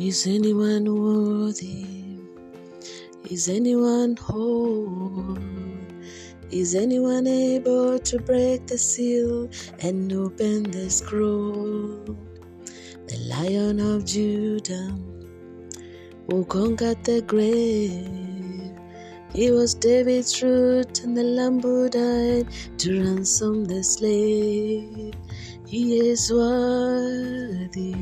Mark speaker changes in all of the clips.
Speaker 1: Is anyone worthy? Is anyone whole? Is anyone able to break the seal and open the scroll? The Lion of Judah who conquered the grave. He was David's root and the lamb who died to ransom the slave. He is worthy,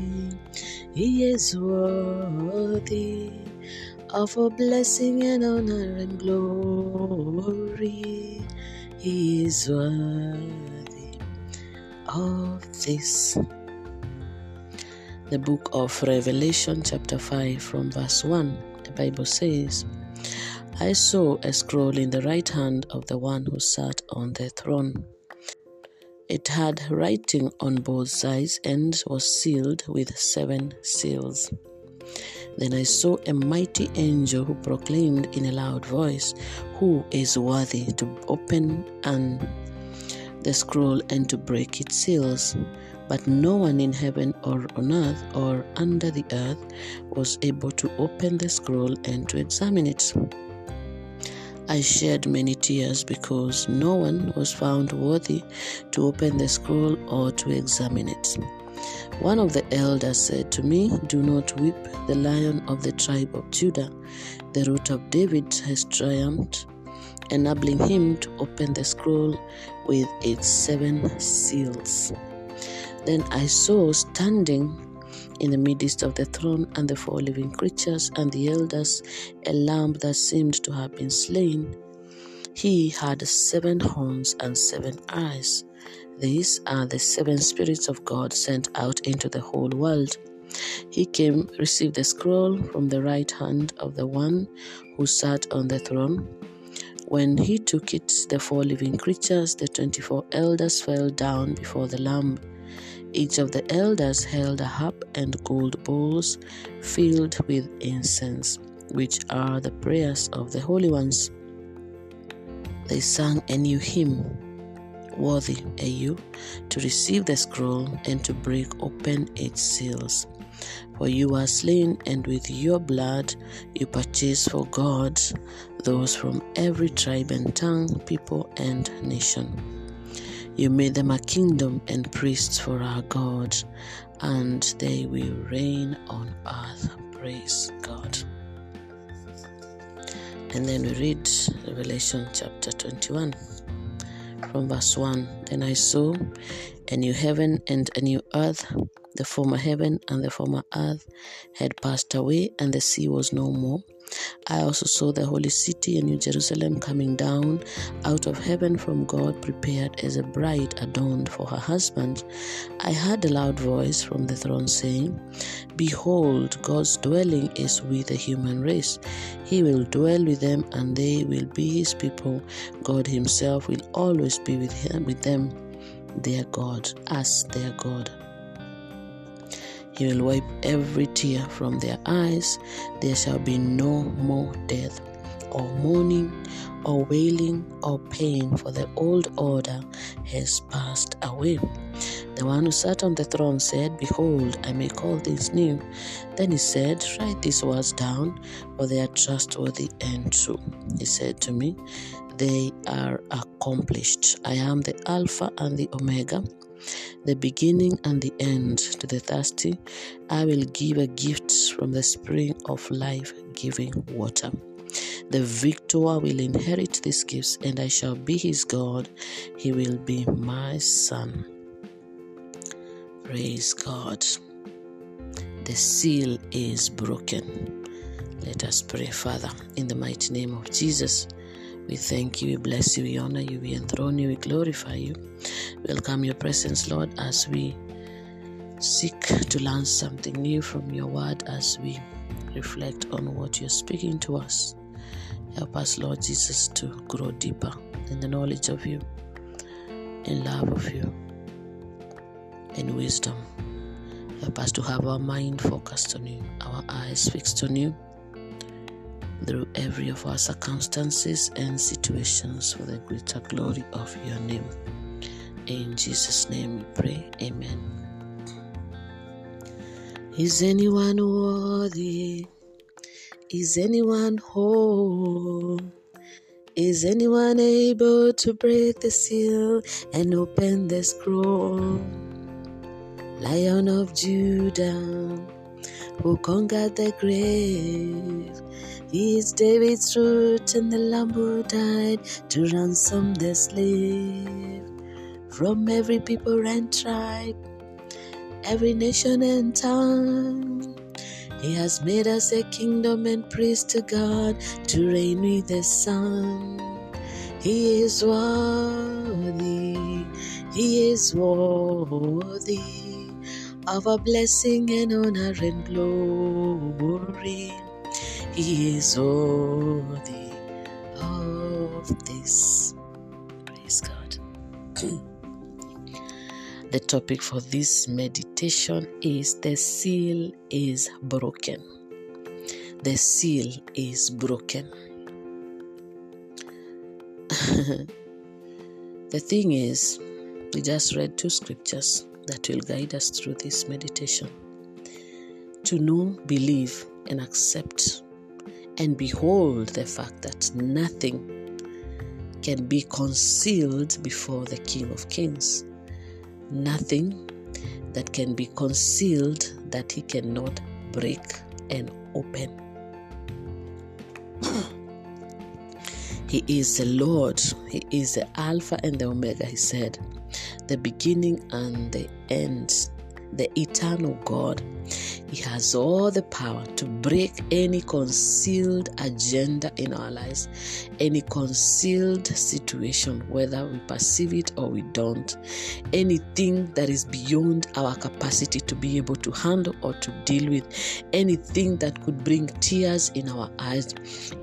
Speaker 1: he is worthy of a blessing and honor and glory. He is worthy of this. The book of Revelation, chapter 5, from verse 1, the Bible says, I saw a scroll in the right hand of the one who sat on the throne. It had writing on both sides and was sealed with seven seals. Then I saw a mighty angel who proclaimed in a loud voice, Who is worthy to open and the scroll and to break its seals? But no one in heaven or on earth or under the earth was able to open the scroll and to examine it. I shed many tears because no one was found worthy to open the scroll or to examine it. One of the elders said to me, Do not weep, the lion of the tribe of Judah, the root of David, has triumphed, enabling him to open the scroll with its seven seals. Then I saw standing in the midst of the throne and the four living creatures and the elders a lamb that seemed to have been slain. He had seven horns and seven eyes. These are the seven spirits of God sent out into the whole world. He came, received the scroll from the right hand of the one who sat on the throne. When he took it, the four living creatures, the twenty four elders, fell down before the Lamb. Each of the elders held a harp and gold bowls filled with incense, which are the prayers of the holy ones. They sang a new hymn Worthy are you to receive the scroll and to break open its seals. For you are slain, and with your blood you purchased for God those from every tribe and tongue, people, and nation. You made them a kingdom and priests for our God, and they will reign on earth. Praise God. And then we read Revelation chapter 21 from verse 1. Then I saw a new heaven and a new earth. The former heaven and the former earth had passed away, and the sea was no more. I also saw the holy city, a new Jerusalem, coming down out of heaven from God, prepared as a bride adorned for her husband. I heard a loud voice from the throne saying, Behold, God's dwelling is with the human race. He will dwell with them, and they will be his people. God himself will always be with, him, with them, their God, as their God. He will wipe every tear from their eyes. There shall be no more death, or mourning, or wailing, or pain, for the old order has passed away. The one who sat on the throne said, Behold, I make all things new. Then he said, Write these words down, for they are trustworthy and true. He said to me, They are accomplished. I am the Alpha and the Omega the beginning and the end to the thirsty, I will give a gift from the spring of life giving water. The victor will inherit these gifts, and I shall be his God. He will be my son. Praise God. The seal is broken. Let us pray, Father, in the mighty name of Jesus. We thank you, we bless you, we honor you, we enthrone you, we glorify you. Welcome your presence, Lord, as we seek to learn something new from your word, as we reflect on what you're speaking to us. Help us, Lord Jesus, to grow deeper in the knowledge of you, in love of you, in wisdom. Help us to have our mind focused on you, our eyes fixed on you through every of our circumstances and situations for the greater glory of your name. In Jesus' name we pray. Amen. Is anyone worthy? Is anyone whole? Is anyone able to break the seal and open the scroll? Lion of Judah, who conquered the grave. Is David's root and the lamb who died to ransom the slave from every people and tribe, every nation and tongue. He has made us a kingdom and priest to God to reign with the Son. He is worthy, He is worthy of a blessing and honor and glory. Is worthy of this. Praise God. the topic for this meditation is The Seal is Broken. The seal is broken. the thing is, we just read two scriptures that will guide us through this meditation. To know, believe, and accept, and behold the fact that nothing can be concealed before the King of Kings. Nothing that can be concealed that he cannot break and open. he is the Lord, He is the Alpha and the Omega, He said, the beginning and the end, the eternal God. He has all the power to break any concealed agenda in our lives, any concealed situation, whether we perceive it or we don't, anything that is beyond our capacity to be able to handle or to deal with, anything that could bring tears in our eyes,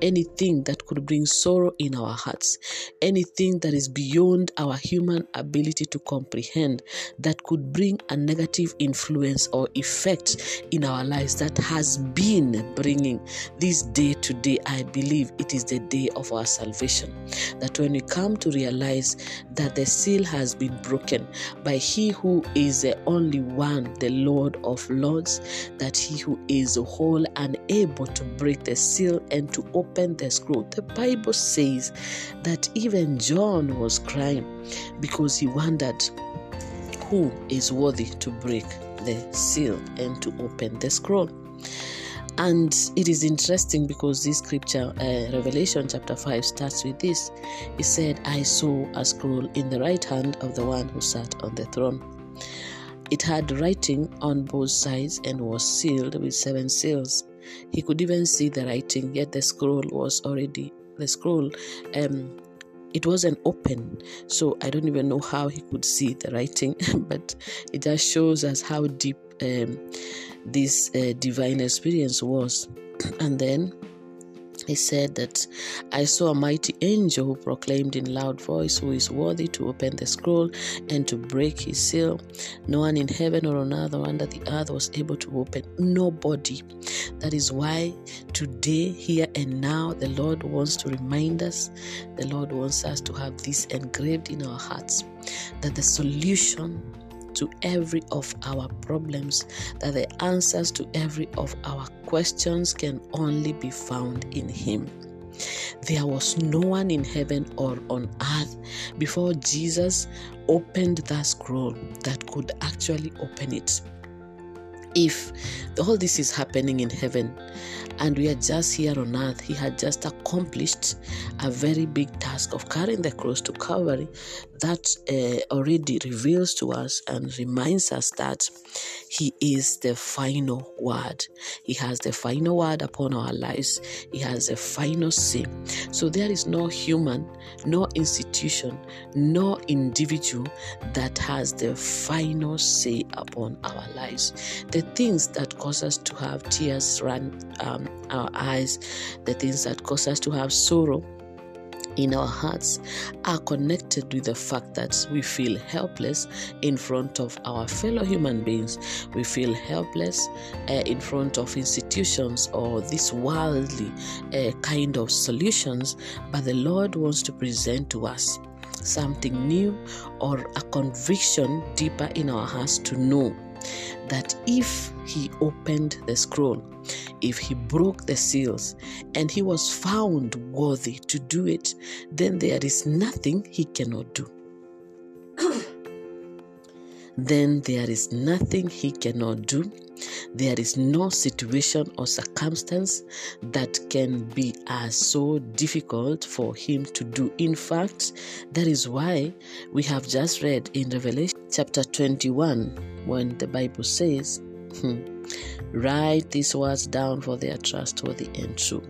Speaker 1: anything that could bring sorrow in our hearts, anything that is beyond our human ability to comprehend, that could bring a negative influence or effect in our lives that has been bringing this day to day. I believe it is the day of our salvation. That when we come to realize that the seal has been broken by He who is the only one, the Lord of Lords, that He who is whole and able to break the seal and to open the scroll. The Bible says that even John was crying because he wondered who is worthy to break the seal and to open the scroll. And it is interesting because this scripture, uh, Revelation chapter 5, starts with this. He said, I saw a scroll in the right hand of the one who sat on the throne. It had writing on both sides and was sealed with seven seals. He could even see the writing, yet the scroll was already, the scroll um, it wasn't open so i don't even know how he could see the writing but it just shows us how deep um, this uh, divine experience was. And then he said that I saw a mighty angel who proclaimed in loud voice, Who is worthy to open the scroll and to break his seal? No one in heaven or on earth or under the earth was able to open. Nobody. That is why today, here and now, the Lord wants to remind us, the Lord wants us to have this engraved in our hearts that the solution to every of our problems, that the answers to every of our questions can only be found in Him. There was no one in heaven or on earth before Jesus opened that scroll that could actually open it. If all this is happening in heaven and we are just here on earth, he had just accomplished a very big task of carrying the cross to Calvary that uh, already reveals to us and reminds us that he is the final word. He has the final word upon our lives. He has the final say. So there is no human, no institution, no individual that has the final say upon our lives. The things that cause us to have tears run um, our eyes, the things that cause us to have sorrow in our hearts are connected with the fact that we feel helpless in front of our fellow human beings. We feel helpless uh, in front of institutions or these worldly uh, kind of solutions, but the Lord wants to present to us something new or a conviction deeper in our hearts to know that if he opened the scroll, if he broke the seals, and he was found worthy to do it, then there is nothing he cannot do. then there is nothing he cannot do. There is no situation or circumstance that can be as so difficult for him to do. In fact, that is why we have just read in Revelation chapter 21 when the Bible says, hmm, Write these words down for they are trustworthy and true.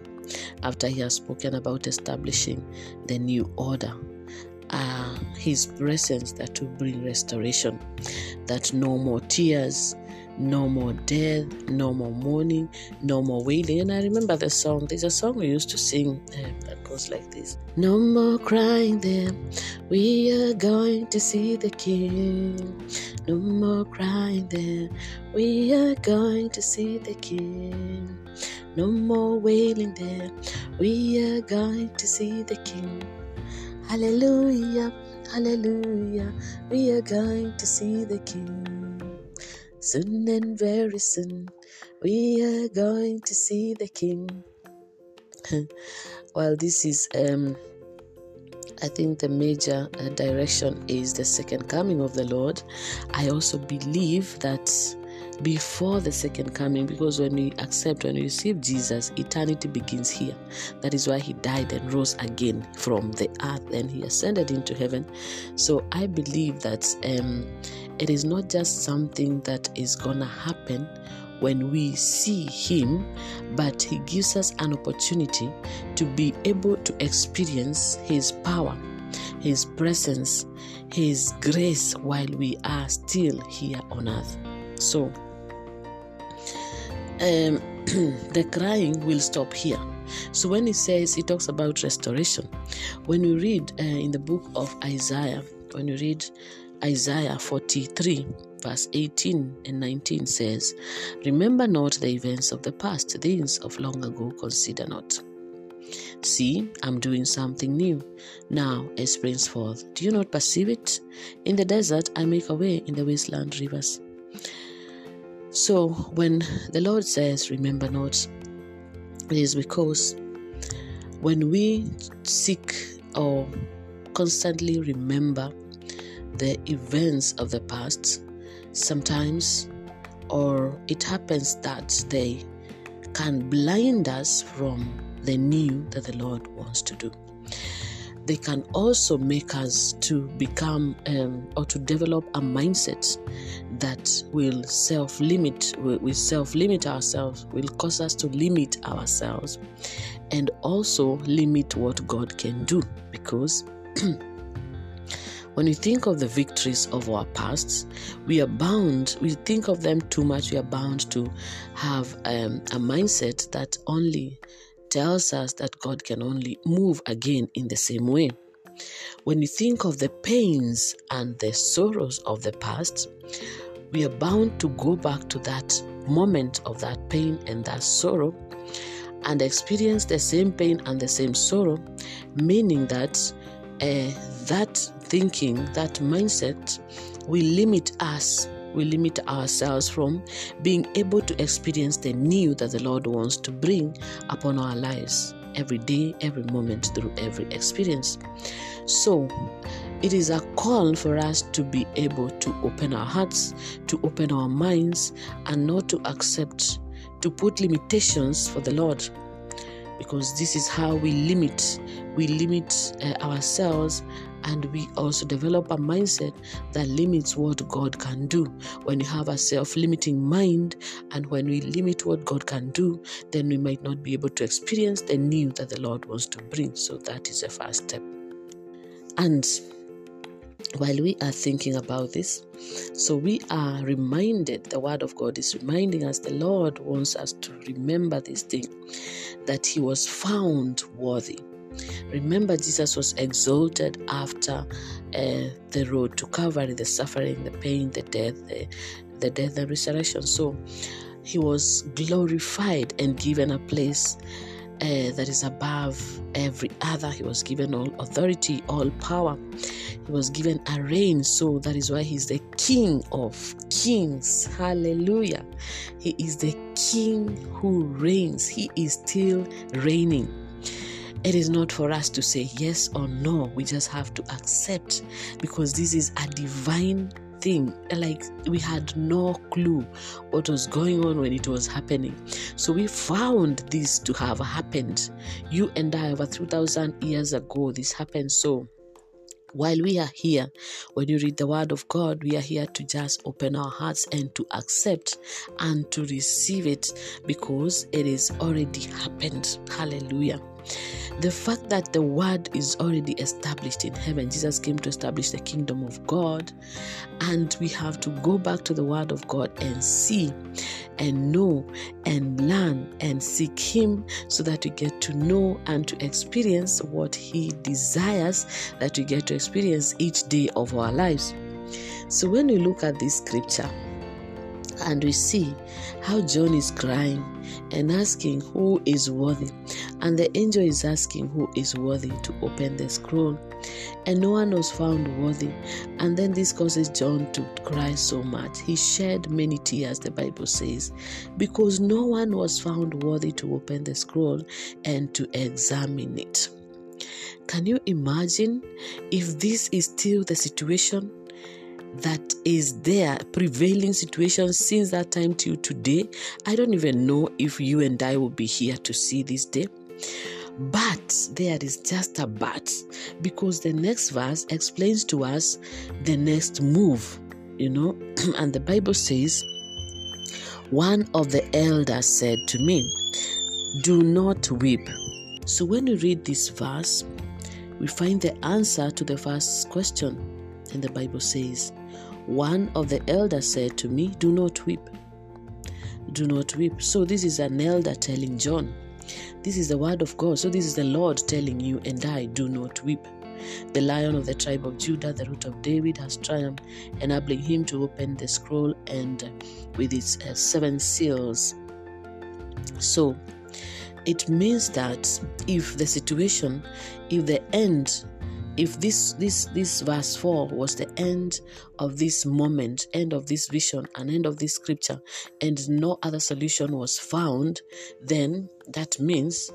Speaker 1: After he has spoken about establishing the new order uh, his presence that will bring restoration, that no more tears, no more death, no more mourning, no more wailing. And I remember the song, there's a song we used to sing uh, that goes like this No more crying there, we are going to see the King. No more crying there, we are going to see the King. No more wailing there, we are going to see the King. Hallelujah, hallelujah, we are going to see the King. Soon and very soon, we are going to see the King. well, this is, um, I think, the major uh, direction is the second coming of the Lord. I also believe that before the second coming because when we accept, when we receive Jesus, eternity begins here. That is why he died and rose again from the earth and he ascended into heaven. So I believe that um, it is not just something that is to happen when we see him, but he gives us an opportunity to be able to experience his power, his presence, his grace while we are still here on earth. So, um, the crying will stop here. So when he says he talks about restoration, when we read uh, in the book of Isaiah, when you read Isaiah 43, verse 18 and 19 says, Remember not the events of the past, things of long ago consider not. See, I'm doing something new. Now it springs forth. Do you not perceive it? In the desert I make a way in the wasteland rivers. So when the Lord says, Remember not, it is because when we seek or constantly remember the events of the past, sometimes or it happens that they can blind us from the new that the Lord wants to do they can also make us to become um, or to develop a mindset that will self limit, will self limit ourselves, will cause us to limit ourselves, and also limit what God can do. Because when we think of the victories of our past, we are bound, we think of them too much, we are bound to have um, a mindset that only tells us that God can only move again in the same way. When we think of the pains and the sorrows of the past, we are bound to go back to that moment of that pain and that sorrow and experience the same pain and the same sorrow, meaning that uh, that thinking, that mindset will limit us we limit ourselves from being able to experience the new that the Lord wants to bring upon our lives every day, every moment, through every experience. So, it is a call for us to be able to open our hearts, to open our minds, and not to accept, to put limitations for the Lord. Because this is how we limit, we limit uh, ourselves and we also develop a mindset that limits what God can do. When you have a self limiting mind and when we limit what God can do, then we might not be able to experience the new that the Lord wants to bring. So that is the first step. And while we are thinking about this, so we are reminded, the Word of God is reminding us, the Lord wants us to remember this thing that He was found worthy. Remember, Jesus was exalted after uh, the road to Calvary, the suffering, the pain, the death, the, the death, the resurrection. So he was glorified and given a place uh, that is above every other. He was given all authority, all power. He was given a reign. So that is why he's the King of kings. Hallelujah. He is the King who reigns. He is still reigning. It is not for us to say yes or no. We just have to accept because this is a divine thing. Like we had no clue what was going on when it was happening. So we found this to have happened. You and I, over 2,000 years ago, this happened. So while we are here, when you read the Word of God, we are here to just open our hearts and to accept and to receive it because it is already happened. Hallelujah. The fact that the word is already established in heaven, Jesus came to establish the kingdom of God, and we have to go back to the word of God and see and know and learn and seek Him so that we get to know and to experience what He desires that we get to experience each day of our lives. So, when we look at this scripture, and we see how John is crying and asking who is worthy. And the angel is asking who is worthy to open the scroll. And no one was found worthy. And then this causes John to cry so much. He shed many tears, the Bible says, because no one was found worthy to open the scroll and to examine it. Can you imagine if this is still the situation? That is there prevailing situation since that time till today. I don't even know if you and i will be here to see this day. But there is just a but because the next verse explains to us the next move you know. And the bible says one of the elders said to me do not weep so when we read this verse we find the answer to the first question. And the bible says one of the elders said to me, Do not weep. Do not weep. So, this is an elder telling John. This is the word of God. So, this is the Lord telling you and I, Do not weep. The lion of the tribe of Judah, the root of David, has triumphed, enabling him to open the scroll and uh, with its uh, seven seals. So, it means that if the situation, if the end if this this this verse 4 was the end of this moment end of this vision and end of this scripture and no other solution was found then that means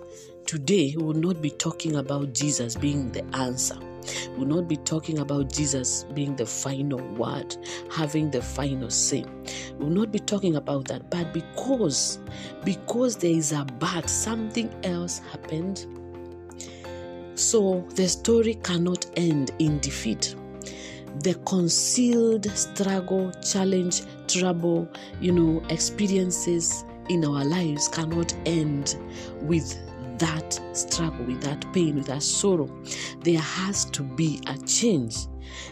Speaker 1: today we will not be talking about jesus being the answer. We will not be talking about jesus being the final word having the final say. We will not be talking about that but because because there is a but something else happened so the story cannot end in defeat. The concealed struggle, challenge, trouble, you know, experiences in our lives cannot end with that struggle, with that pain, with that sorrow. There has to be a change.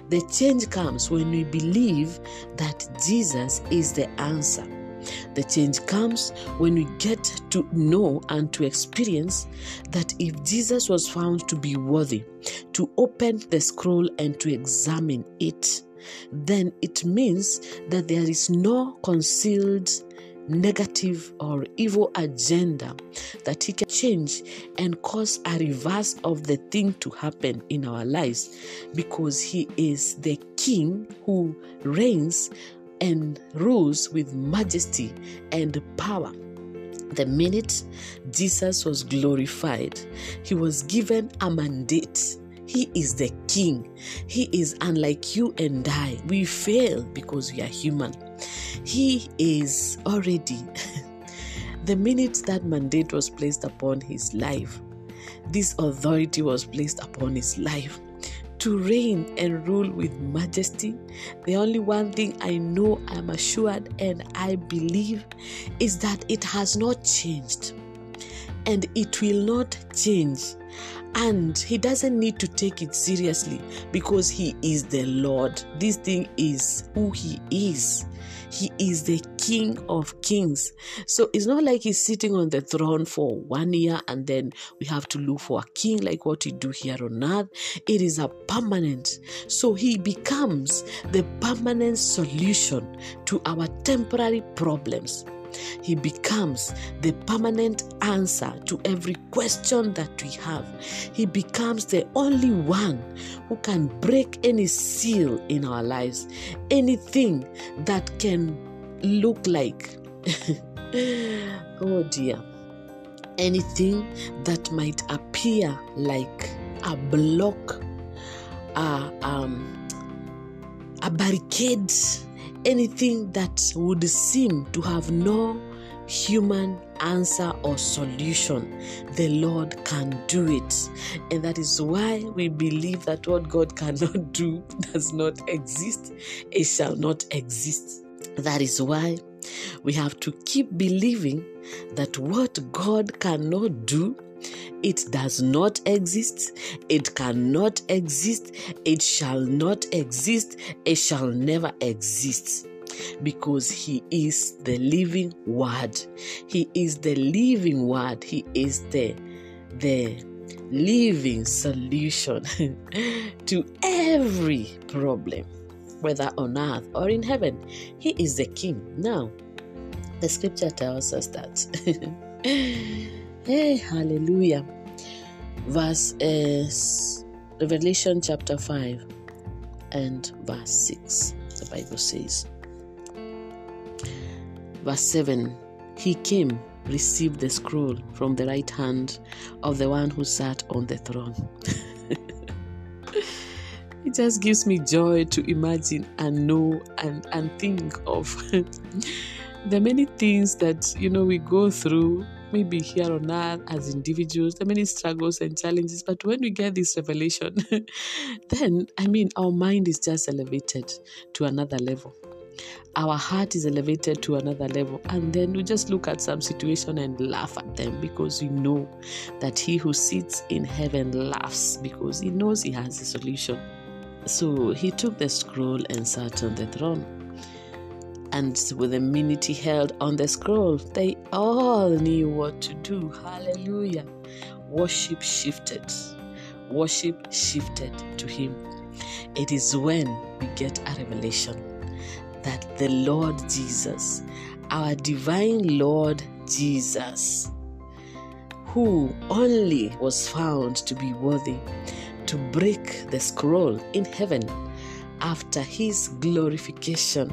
Speaker 1: The change comes when we believe that Jesus is the answer the change comes when we get to know and to experience that if Jesus was found to be worthy to open the scroll and to examine it, then it means that there is no concealed negative or evil agenda that he can change and cause a reverse of the thing to happen in our lives because he is the king who reigns and rules with majesty and power. The minute Jesus was glorified, he was given a mandate. He is the king. He is unlike you and I. We fail because we are human. He is already, the minute that mandate was placed upon his life, this authority was placed upon his life to reign and rule with majesty. The only one thing I know, I'm assured, and I believe is that it has not changed and it will not change. And he doesn't need to take it seriously because he is the Lord. This thing is who he is. He is the King of Kings. So it's not like he's sitting on the throne for one year and then we have to look for a king like what we do here on earth. It is a permanent. So he becomes the permanent solution to our temporary problems. He becomes the permanent answer to every question that we have. He becomes the only one who can break any seal in our lives, anything that can look like, oh dear, anything that might appear like a block, a, um, a barricade anything that would seem to have no human answer or solution, the Lord can do it. And that is why we believe that what God cannot do does not exist, it shall not exist. That is why we have to keep believing that what God cannot do it does not exist. It cannot exist. It shall not exist. It shall never exist. Because he is the living word. He is the living word. He is the the living solution to every problem, whether on earth or in heaven. He is the king. Now, the scripture tells us that. Hey, hallelujah. Verse is Revelation chapter 5 and verse 6. The Bible says, verse 7 He came, received the scroll from the right hand of the one who sat on the throne. it just gives me joy to imagine and know and, and think of the many things that you know we go through maybe here on earth as individuals, there are many struggles and challenges. But when we get this revelation, then I mean, our mind is just elevated to another level. Our heart is elevated to another level, and then we just look at some situation and laugh at them because we know that He who sits in heaven laughs because He knows He has a solution. So He took the scroll and sat on the throne and with the minute he held on the scroll, they all knew what to do. Hallelujah. Worship shifted. Worship shifted to him. It is when we get a revelation that the Lord Jesus, our divine Lord Jesus, who only was found to be worthy to break the scroll in heaven after his glorification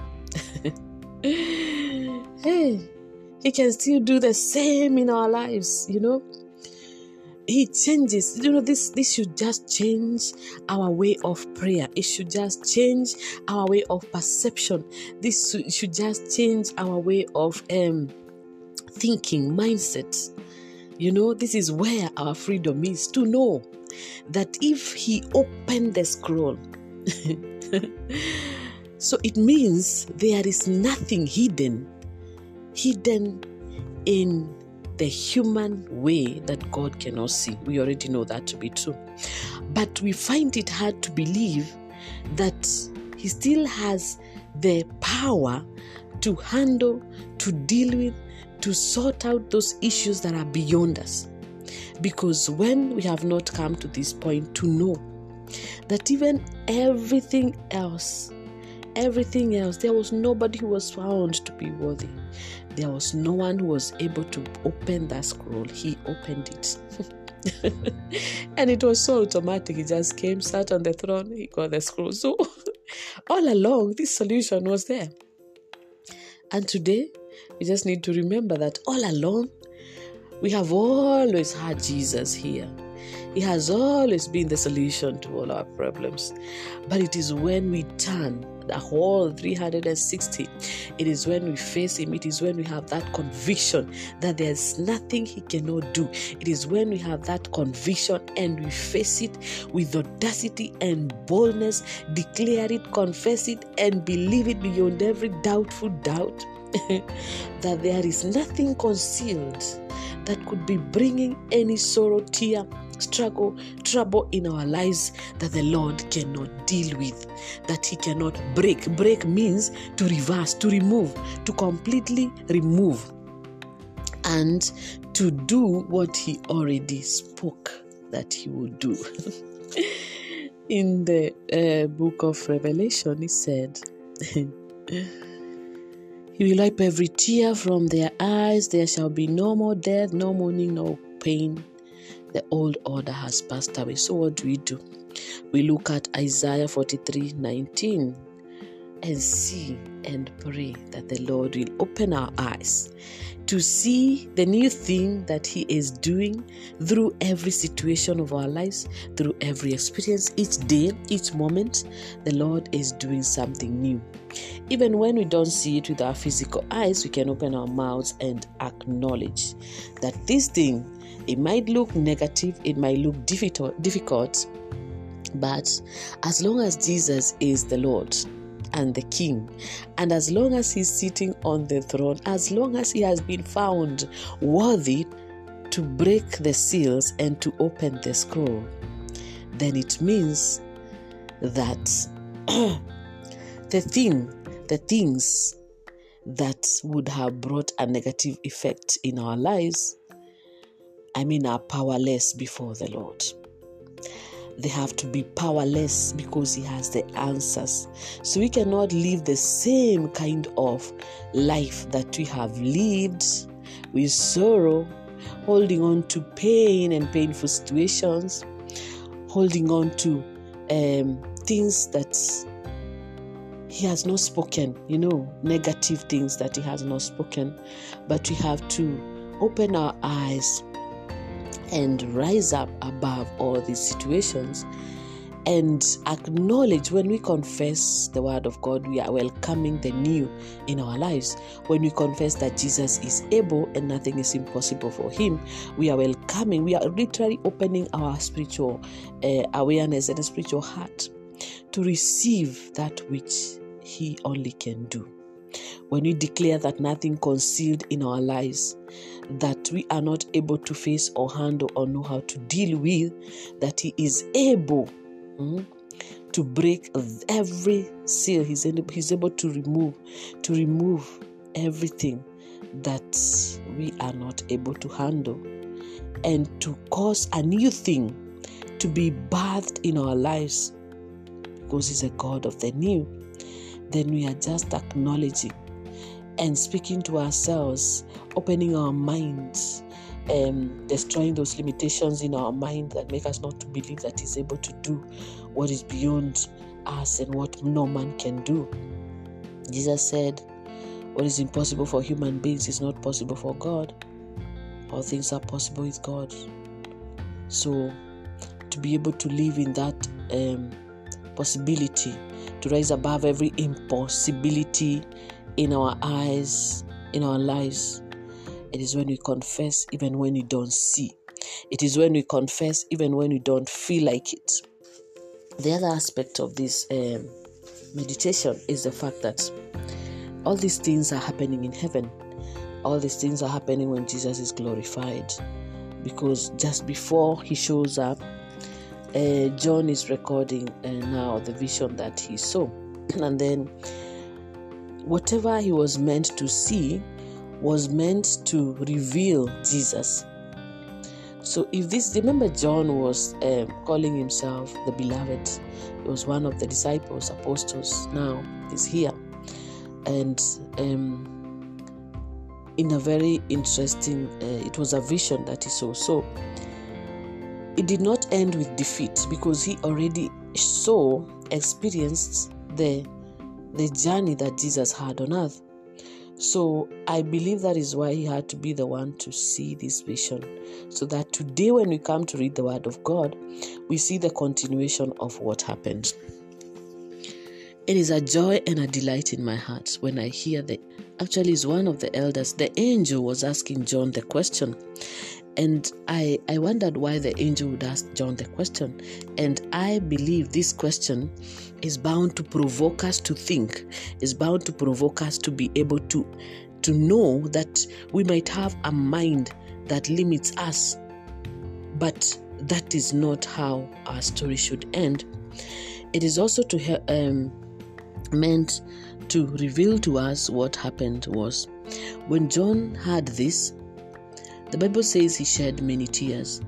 Speaker 1: hey, He can still do the same in our lives, you know. He changes, you know, this this should just change our way of prayer. It should just change our way of perception. This should just change our way of um thinking, mindset. You know, this is where our freedom is to know that if he opened the scroll So it means there is nothing hidden, hidden in the human way that God cannot see. We already know that to be true. But we find it hard to believe that He still has the power to handle, to deal with, to sort out those issues that are beyond us. Because when we have not come to this point to know that even everything else everything else, there was nobody who was found to be worthy. There was no one who was able to open that scroll. He opened it. and it was so automatic. He just came, sat on the throne, he got the scroll. So all along, this solution was there. And today, we just need to remember that all along, we have always had Jesus here. He has always been the solution to all our problems. But it is when we turn the whole 360. It is when we face Him, it is when we have that conviction that there's nothing He cannot do. It is when we have that conviction and we face it with audacity and boldness, declare it, confess it, and believe it beyond every doubtful doubt that there is nothing concealed that could be bringing any sorrow, tear, struggle, trouble in our lives that the Lord cannot deal with, that He cannot break. Break means to reverse, to remove, to completely remove, and to do what He already spoke that He would do. in the uh, book of Revelation, He said, He will wipe every tear from their eyes. There shall be no more death, no mourning, no pain. The old order has passed away. So, what do we do? We look at Isaiah 43 19 and see and pray that the Lord will open our eyes to see the new thing that He is doing through every situation of our lives, through every experience, each day, each moment. The Lord is doing something new. Even when we don't see it with our physical eyes, we can open our mouths and acknowledge that this thing, it might look negative, it might look difficult, but as long as Jesus is the Lord, and the king. And as long as he's sitting on the throne, as long as he has been found worthy to break the seals and to open the scroll, then it means that the thing, the things that would have brought a negative effect in our lives, I mean, are powerless before the Lord. They have to be powerless because He has the answers. So we cannot live the same kind of life that we have lived with sorrow, holding on to pain and painful situations, holding on to um, things that he has not spoken, you know, negative things that he has not spoken. But we have to open our eyes and rise up above all these situations and acknowledge when we confess the word of God, we are welcoming the new in our lives. When we confess that Jesus is able and nothing is impossible for him, we are welcoming, we are literally opening our spiritual uh, awareness and spiritual heart to receive that which he only can do. When we declare that nothing concealed in our lives, that we are not able to face or handle or know how to deal with, that He is able mm, to break every seal. He's he's able to remove, to remove everything that we are not able to handle, and to cause a new thing to be birthed in our lives, because He's a God of the new. Then we are just acknowledging and speaking to ourselves, opening our minds, um, destroying those limitations in our mind that make us not to believe that He's able to do what is beyond us and what no man can do. Jesus said, What is impossible for human beings is not possible for God. All things are possible with God. So, to be able to live in that um, possibility, to rise above every impossibility in our eyes, in our lives. It is when we confess, even when we don't see. It is when we confess, even when we don't feel like it. The other aspect of this um, meditation is the fact that all these things are happening in heaven. All these things are happening when Jesus is glorified. Because just before he shows up, uh, John is recording uh, now the vision that he saw. and then whatever he was meant to see was meant to reveal Jesus. So, if this, remember, John was um, calling himself the beloved, he was one of the disciples, apostles. Now he's here, and um, in a very interesting, uh, it was a vision that he saw. So, it did not end with defeat because he already saw, experienced the the journey that Jesus had on earth. So I believe that is why he had to be the one to see this vision. So that today, when we come to read the Word of God, we see the continuation of what happened. It is a joy and a delight in my heart when I hear the actually is one of the elders. The angel was asking John the question. And I, I wondered why the angel would ask John the question. And I believe this question is bound to provoke us to think, is bound to provoke us to be able to, to know that we might have a mind that limits us. But that is not how our story should end. It is also to um, meant to reveal to us what happened was when John heard this, the Bible says he shed many tears.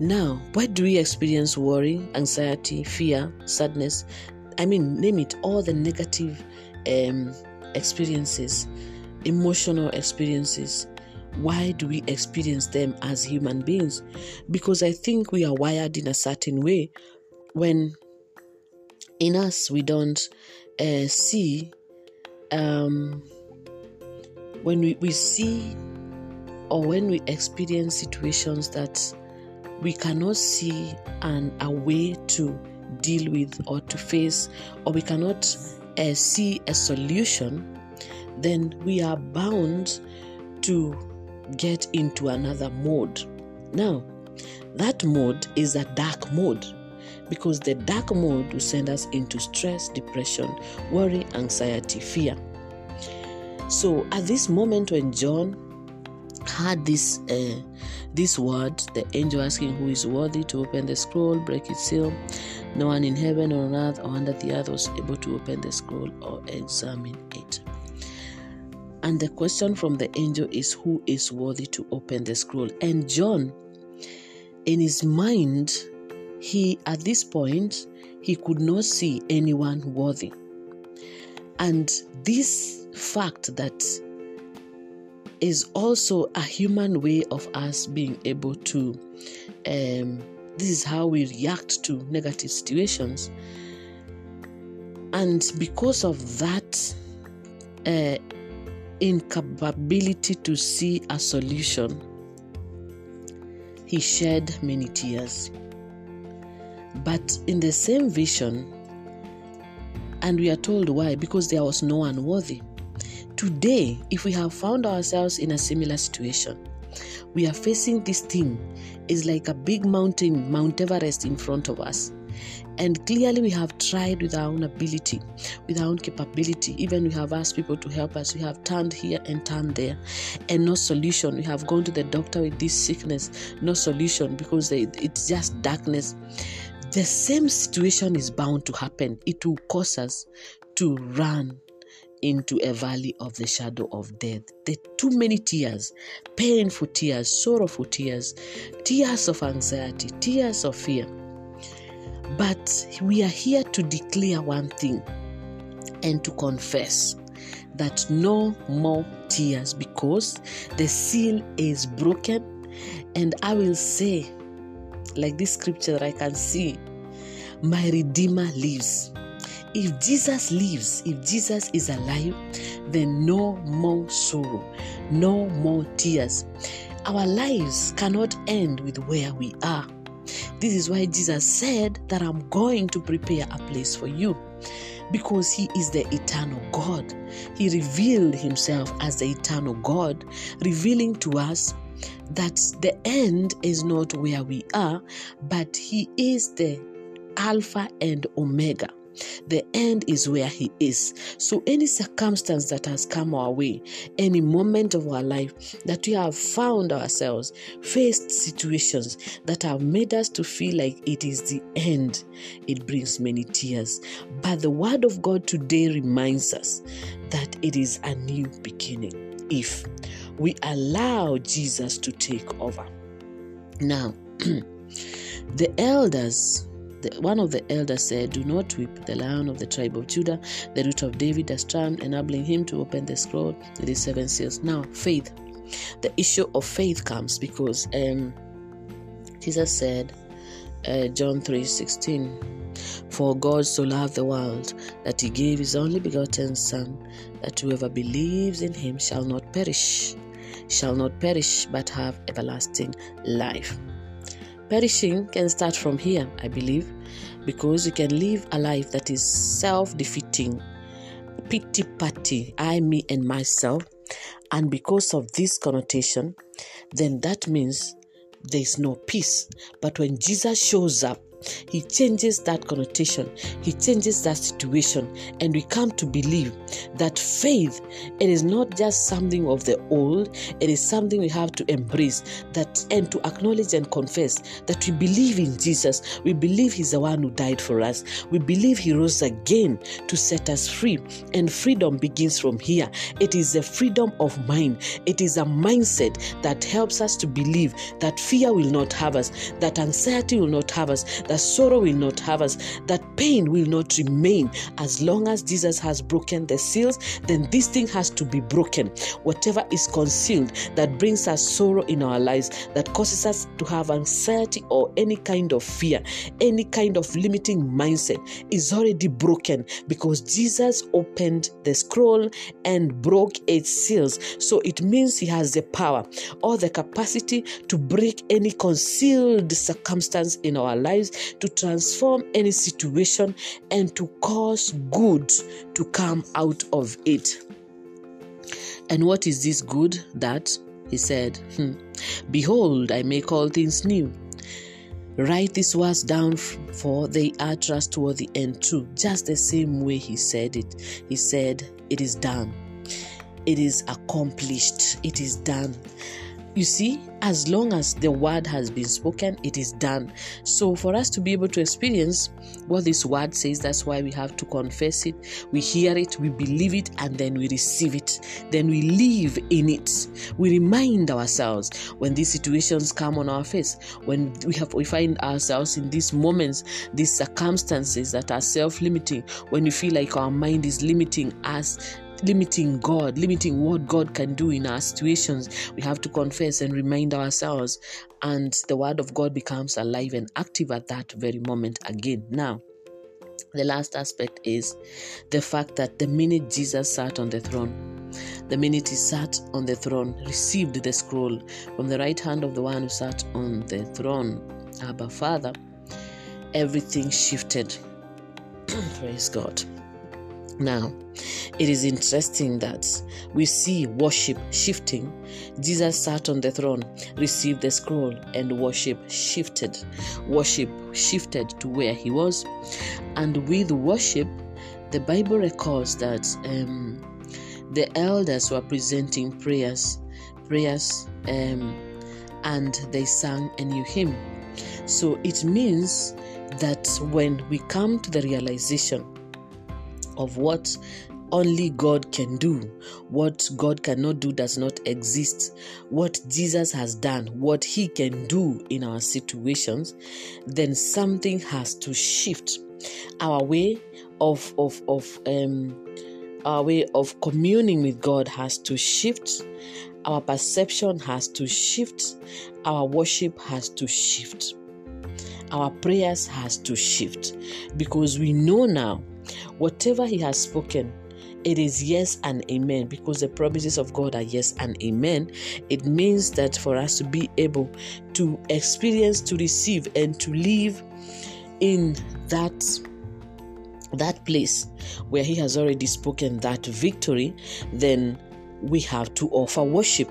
Speaker 1: Now, why do we experience worry, anxiety, fear, sadness? I mean, name it, all the negative um, experiences, emotional experiences, why do we experience them as human beings? Because I think we are wired in a certain way when in us we don't uh, see um, when we, we see or when we experience situations that we cannot see an, a way to deal with or to face or we cannot uh, see a solution then we are bound to get into another mode. Now, that mode is a dark mode because the dark mode will send us into stress, depression, worry, anxiety, fear. So, at this moment when John had this uh, this word, the angel asking who is worthy to open the scroll, break its seal, no one in heaven or on earth or under the earth was able to open the scroll or examine it. And the question from the angel is who is worthy to open the scroll? And John, in his mind, he at this point he could not see anyone worthy. And this fact that is also a human way of us being able to um, this is how we react to negative situations and because of that uh, incapability to see a solution, he shed many tears. But in the same vision, and we are told why because there was no one worthy. Today, if we have found ourselves in a similar situation, we are facing this thing is like a big mountain, Mount Everest in front of us. And clearly, we have tried with our own ability, with our own capability. Even we have asked people to help us. We have turned here and turned there, and no solution. We have gone to the doctor with this sickness, no solution because it's just darkness. The same situation is bound to happen. It will cause us to run into a valley of the shadow of death. The too many tears, painful tears, sorrowful tears, tears of anxiety, tears of fear but we are here to declare one thing and to confess that no more tears because the seal is broken. And I will say, like this scripture that I can see, my Redeemer lives. If Jesus lives, if Jesus is alive, then no more sorrow, no more tears. Our lives cannot end with where we are this is why Jesus said that I'm going to prepare a place for you because he is the eternal God. He revealed himself as the eternal God, revealing to us that the end is not where we are, but he is the Alpha and Omega. The end is where He is. So, any circumstance that has come our way, any moment of our life that we have found ourselves, faced situations that have made us to feel like it is the end, it brings many tears. But the Word of God today reminds us that it is a new beginning if we allow Jesus to take over. Now, the elders the, one of the elders said, Do not weep. The lion of the tribe of Judah, the root of David, has triumphed, enabling him to open the scroll with his seven seals. Now, faith. The issue of faith comes because um, Jesus said, uh, John 3 16, For God so loved the world that he gave his only begotten Son, that whoever believes in him shall not perish, shall not perish, but have everlasting life. Perishing can start from here, I believe, because you can live a life that is self defeating, pity party, I, me, and myself. And because of this connotation, then that means there is no peace. But when Jesus shows up, he changes that connotation, He changes that situation, and we come to believe that faith it is not just something of the old, it is something we have to embrace that and to acknowledge and confess that we believe in Jesus, we believe He's the one who died for us, we believe He rose again to set us free, and freedom begins from here. It is a freedom of mind, it is a mindset that helps us to believe that fear will not have us, that anxiety will not have us that sorrow will not have us, that pain will not remain. As long as Jesus has broken the seals, then this thing has to be broken. Whatever is concealed that brings us sorrow in our lives, that causes us to have anxiety or any kind of fear, any kind of limiting mindset, is already broken because Jesus opened the scroll and broke its seals. So it means he has the power or the capacity to break any concealed circumstance in our lives, to transform any situation, and to cause good to come out of it. And what is this good? That he said, hmm, Behold, I make all things new. Write these words down, for they are trustworthy and true. Just the same way he said it. He said, It is done. It is accomplished. It is done. You see, as long as the word has been spoken, it is done. So, for us to be able to experience what this word says, that's why we have to confess it. We hear it, we believe it, and then we receive it. Then we live in it. We remind ourselves when these situations come on our face, when we have we find ourselves in these moments, these circumstances that are self-limiting, when we feel like our mind is limiting us limiting God, limiting what God can do in our situations, we have to confess and remind ourselves, and the Word of God becomes alive and active at that very moment again. Now, the last aspect is the fact that the minute Jesus sat on the throne, the minute he sat on the throne, received the scroll from the right hand of the one who sat on the throne, Abba Father, everything shifted. Praise God. Now, it is interesting that we see worship shifting. Jesus sat on the throne, received the scroll, and worship shifted. Worship shifted to where he was. And with worship, the Bible records that um, the elders were presenting prayers, prayers, um, and they sang a new hymn. So it means that when we come to the realization of what only God can do. What God cannot do does not exist. What Jesus has done, what He can do in our situations, then something has to shift. Our way of of of um our way of communing with God has to shift. Our perception has to shift. Our worship has to shift. Our prayers has to shift because we know now Whatever He has spoken, it is yes and amen because the promises of God are yes and amen. It means that for us to be able to experience, to receive, and to live in that that place where he has already spoken that victory then we have to offer worship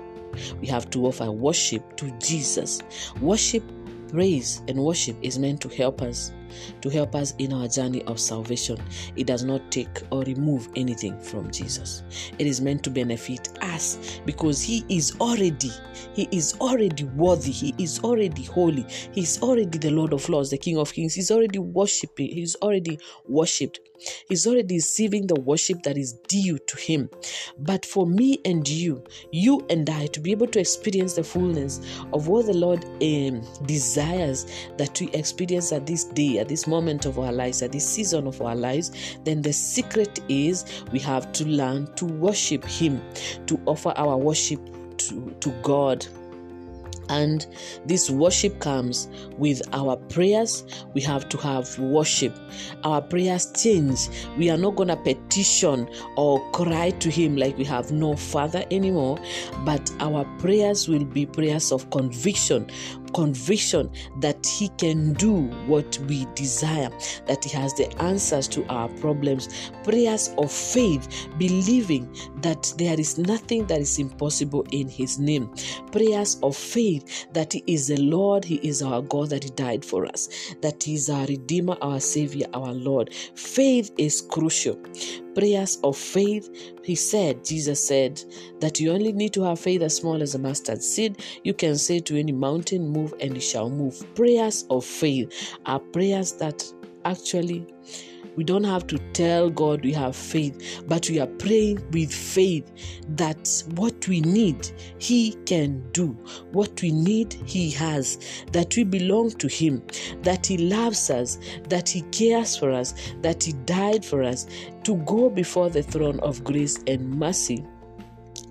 Speaker 1: we have to offer worship to jesus worship praise and worship is meant to help us to help us in our journey of salvation. It does not take or remove anything from Jesus. It is meant to benefit us because He is already, He is already worthy, He is already holy, He is already the Lord of Lords, the King of Kings. He's already worshiping, He's already worshipped. He's already receiving the worship that is due to Him. But for me and you, you and I, to be able to experience the fullness of what the Lord um, desires that we experience at this day, at this moment of our lives, at this season of our lives, then the secret is we have to learn to worship Him, to offer our worship to, to God. And this worship comes with our prayers. We have to have worship. Our prayers change. We are not going to petition or cry to him like we have no father anymore but our prayers will be prayers of conviction conviction that He can do what we desire, that He has the answers to our problems, prayers of faith, believing that there is nothing that is impossible in His name, prayers of faith that He is the Lord, He is our God, that He died for us, that He is our Redeemer, our Savior, our Lord. Faith is crucial prayers of faith. He said, Jesus said, that you only need to have faith as small as a mustard seed. You can say to any mountain, Move, and it shall move. Prayers of faith are prayers that actually We don't have to tell God we have faith, but we are praying with faith that what we need, He can do. What we need, He has. That we belong to Him, that He loves us, that He cares for us, that He died for us, to go before the throne of grace and mercy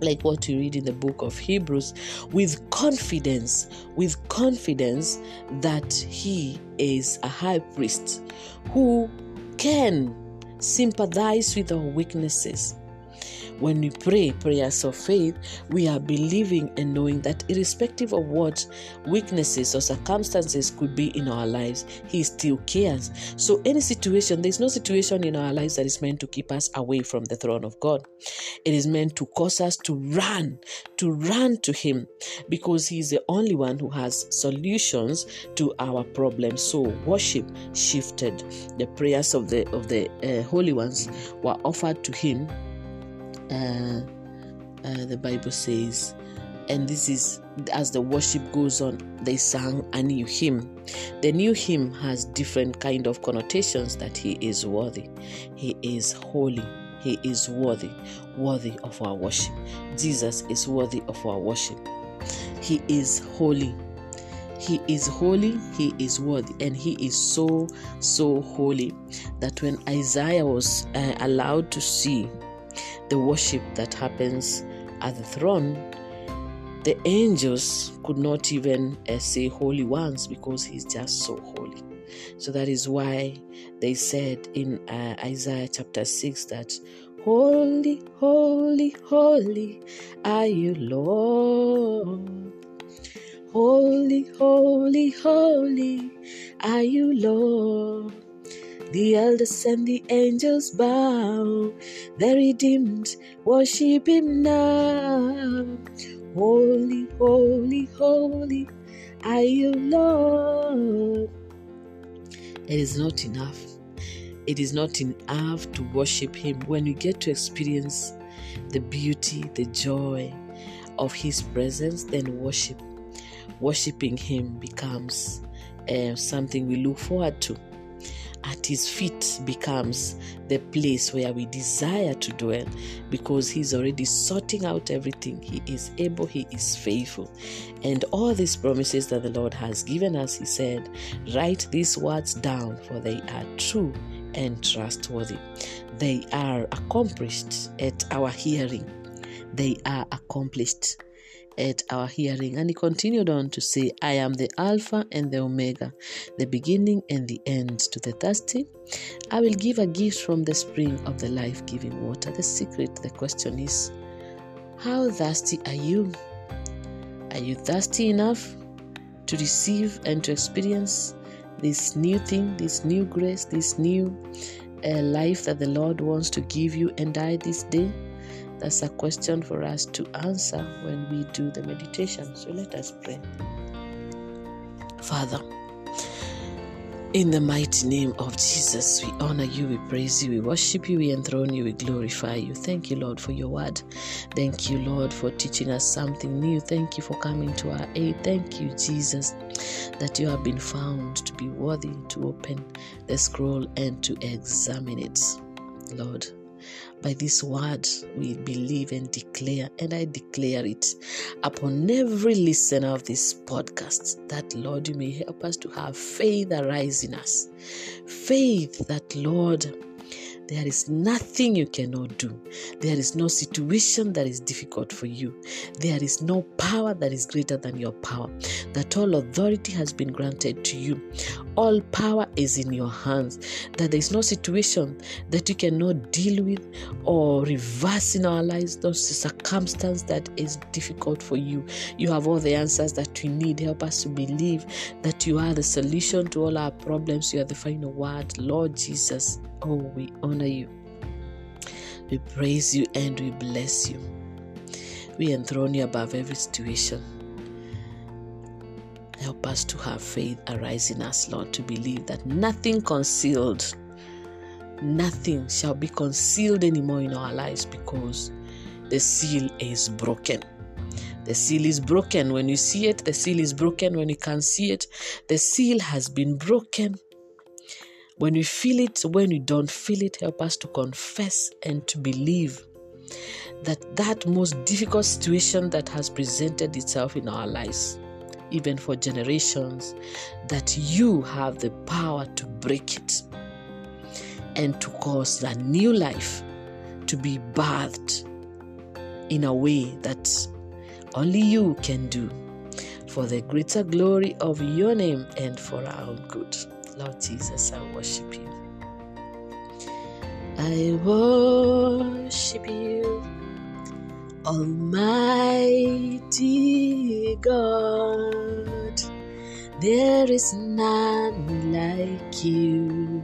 Speaker 1: like what we read in the book of Hebrews, with confidence, with confidence that he is a high priest who can sympathize with our weaknesses when we pray prayers of faith, we are believing and knowing that, irrespective of what weaknesses or circumstances could be in our lives, He still cares. So, any situation, there's no situation in our lives that is meant to keep us away from the throne of God. It is meant to cause us to run, to run to Him, because He is the only one who has solutions to our problems. So, worship shifted. The prayers of the of the uh, holy ones were offered to Him uh, uh, the Bible says, and this is as the worship goes on, they sang a new hymn. The new hymn has different kind of connotations that he is worthy, he is holy, he is worthy, worthy of our worship. Jesus is worthy of our worship. He is holy. He is holy, he is worthy, and he is so, so holy that when Isaiah was uh, allowed to see the worship that happens at the throne, the angels could not even uh, say holy ones because he's just so holy. So that is why they said in uh, Isaiah chapter 6 that Holy, holy, holy are you, Lord. Holy, holy, holy are you, Lord. The elders and the angels bow, the redeemed worship him now. Holy, holy, holy are you, Lord. It is not enough. It is not enough to worship him when you get to experience the beauty, the joy of his presence, then worship. Worshipping him becomes uh, something we look forward to at his feet becomes the place where we desire to dwell because he's already sorting out everything. He is able, he is faithful. And all these promises that the Lord has given us, he said, Write these words down, for they are true and trustworthy. They are accomplished at our hearing. They are accomplished at our hearing. And he continued on to say, I am the Alpha and the Omega, the beginning and the end. To the thirsty, I will give a gift from the spring of the life giving water. The secret, the question is, how thirsty are you? Are you thirsty enough to receive and to experience this new thing, this new grace, this new uh, life that the Lord wants to give you and I this day? That's a question for us to answer when we do the meditation. So let us pray. Father, in the mighty name of Jesus, we honor you, we praise you, we worship you, we enthrone you, we glorify you. Thank you, Lord, for your word. Thank you, Lord, for teaching us something new. Thank you for coming to our aid. Thank you, Jesus, that you have been found to be worthy to open the scroll and to examine it. Lord, by this word, we believe and declare, and I declare it upon every listener of this podcast that, Lord, you may help us to have faith arise in us. Faith that, Lord, there is nothing you cannot do. There is no situation that is difficult for you. There is no power that is greater than your power. That all authority has been granted to you. All power is in your hands. That there is no situation that you cannot deal with or reverse in our lives. No circumstance that is difficult for you. You have all the answers that we need. Help us to believe that you are the solution to all our problems. You are the final word. Lord Jesus, oh, we honor honor you. We praise you and we bless you. We enthrone you above every situation. Help us to have faith arise in us, Lord, to believe that nothing concealed, nothing shall be concealed anymore in our lives because the seal is broken. The seal is broken. When you see it, the seal is broken. When you can see it, the seal has been broken When we feel it, when we don't feel it, help us to confess and to believe that that most difficult situation that has presented itself in our lives, even for generations, that you have the power to break it and to cause a new life to be birthed in a way that only you can do for the greater glory of your name and for our own good. Lord Jesus, I worship you. I worship you, Almighty God. There is none like you.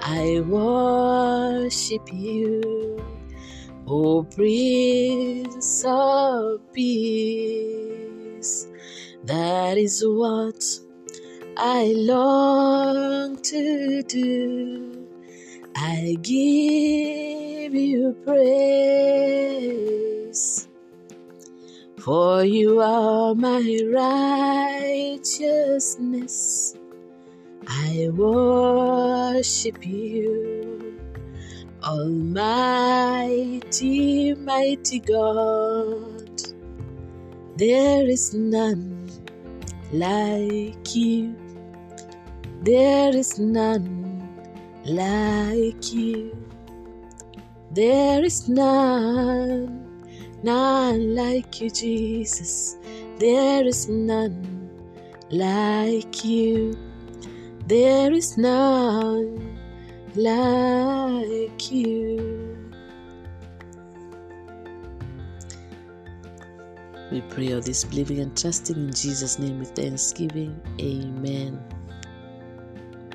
Speaker 1: I worship you, O Prince of Peace. That is what I long to do. I give you praise, for you are my righteousness. I worship you, Almighty, mighty God. There is none like you. There is none like you. There is none, none like you, Jesus. There is none like you. There is none like you. We pray all this believing and trusting in Jesus' name with thanksgiving. Amen.